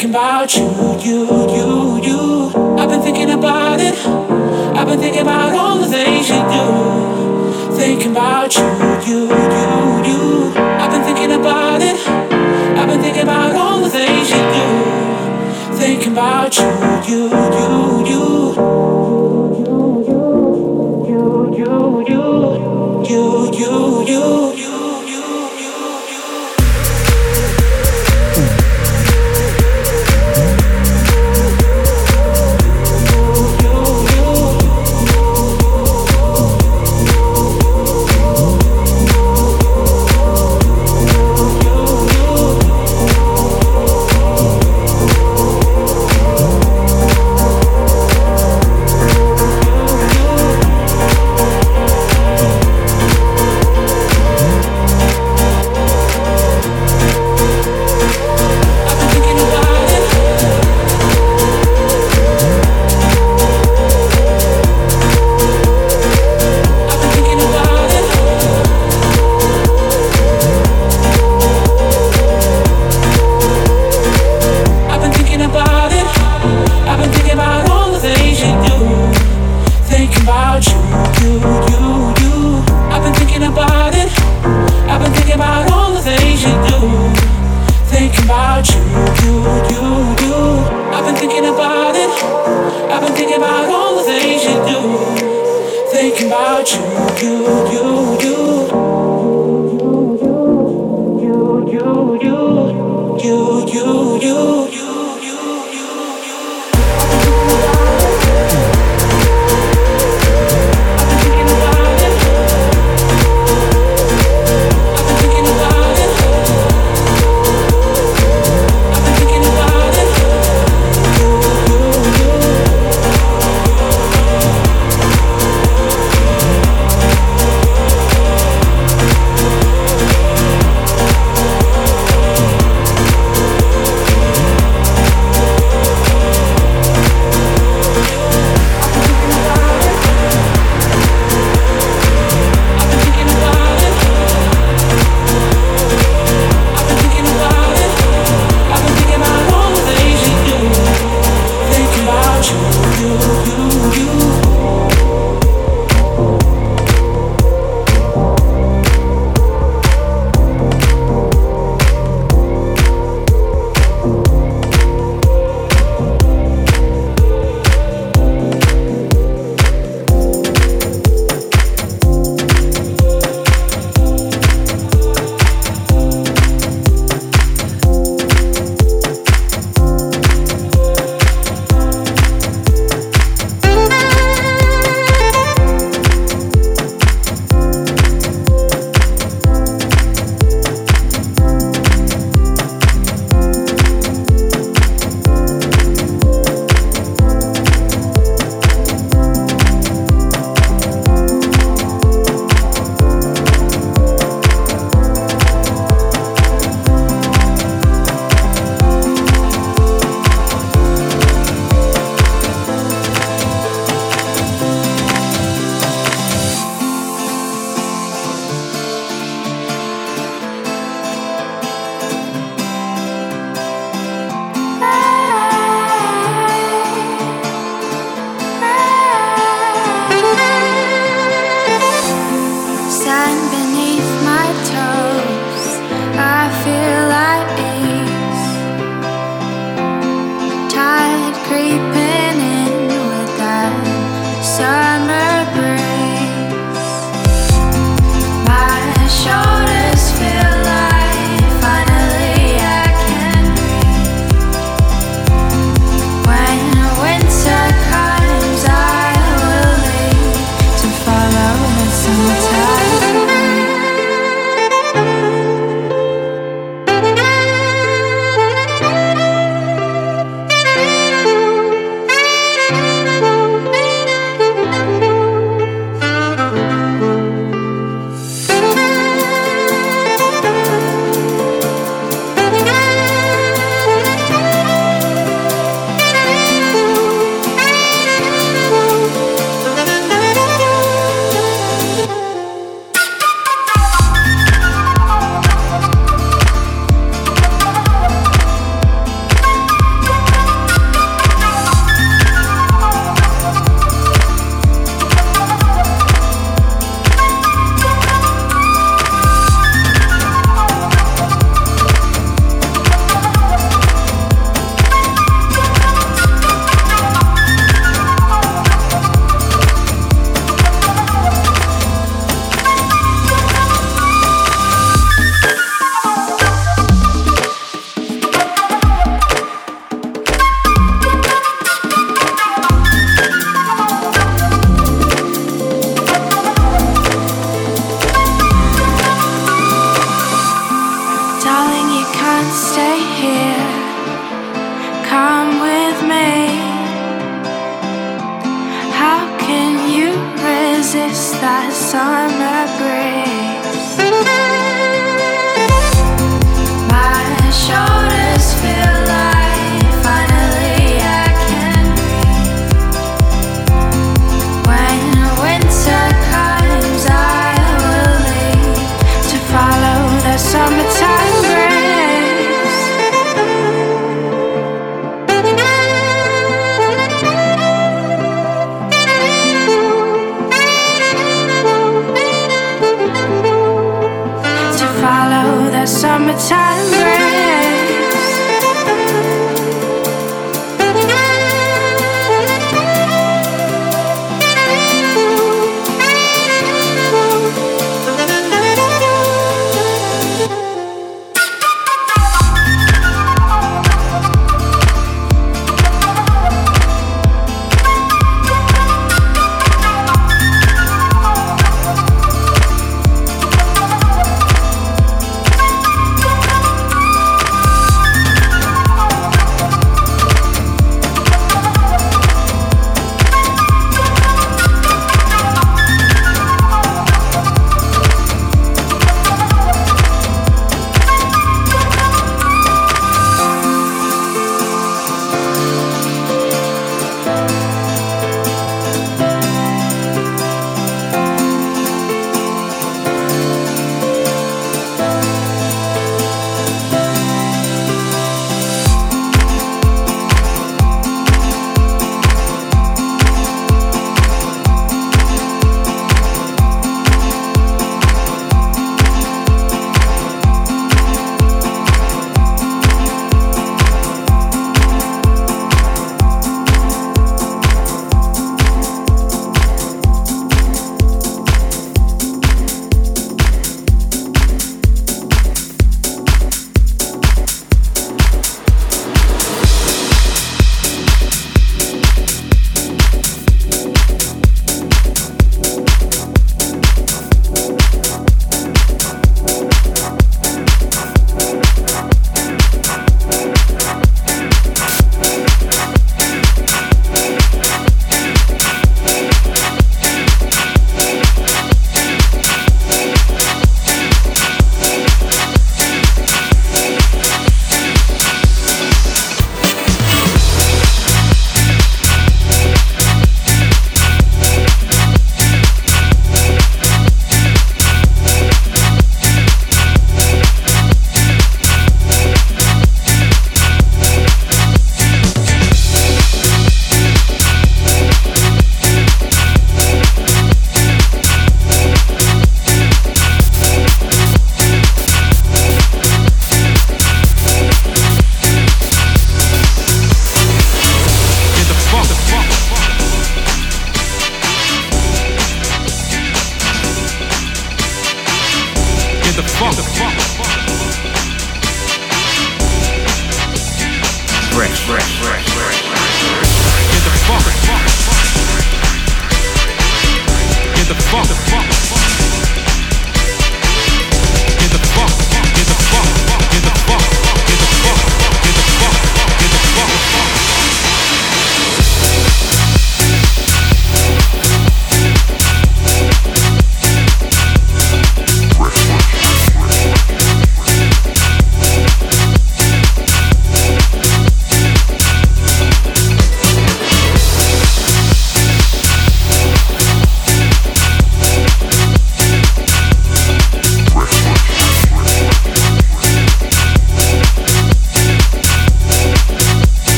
Thinking about you, you, you, you. I've been thinking about it. I've been thinking about all the things you do. Thinking about you, you, you, you. I've been thinking about it. I've been thinking about all the things you do. Thinking about you, you,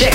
check.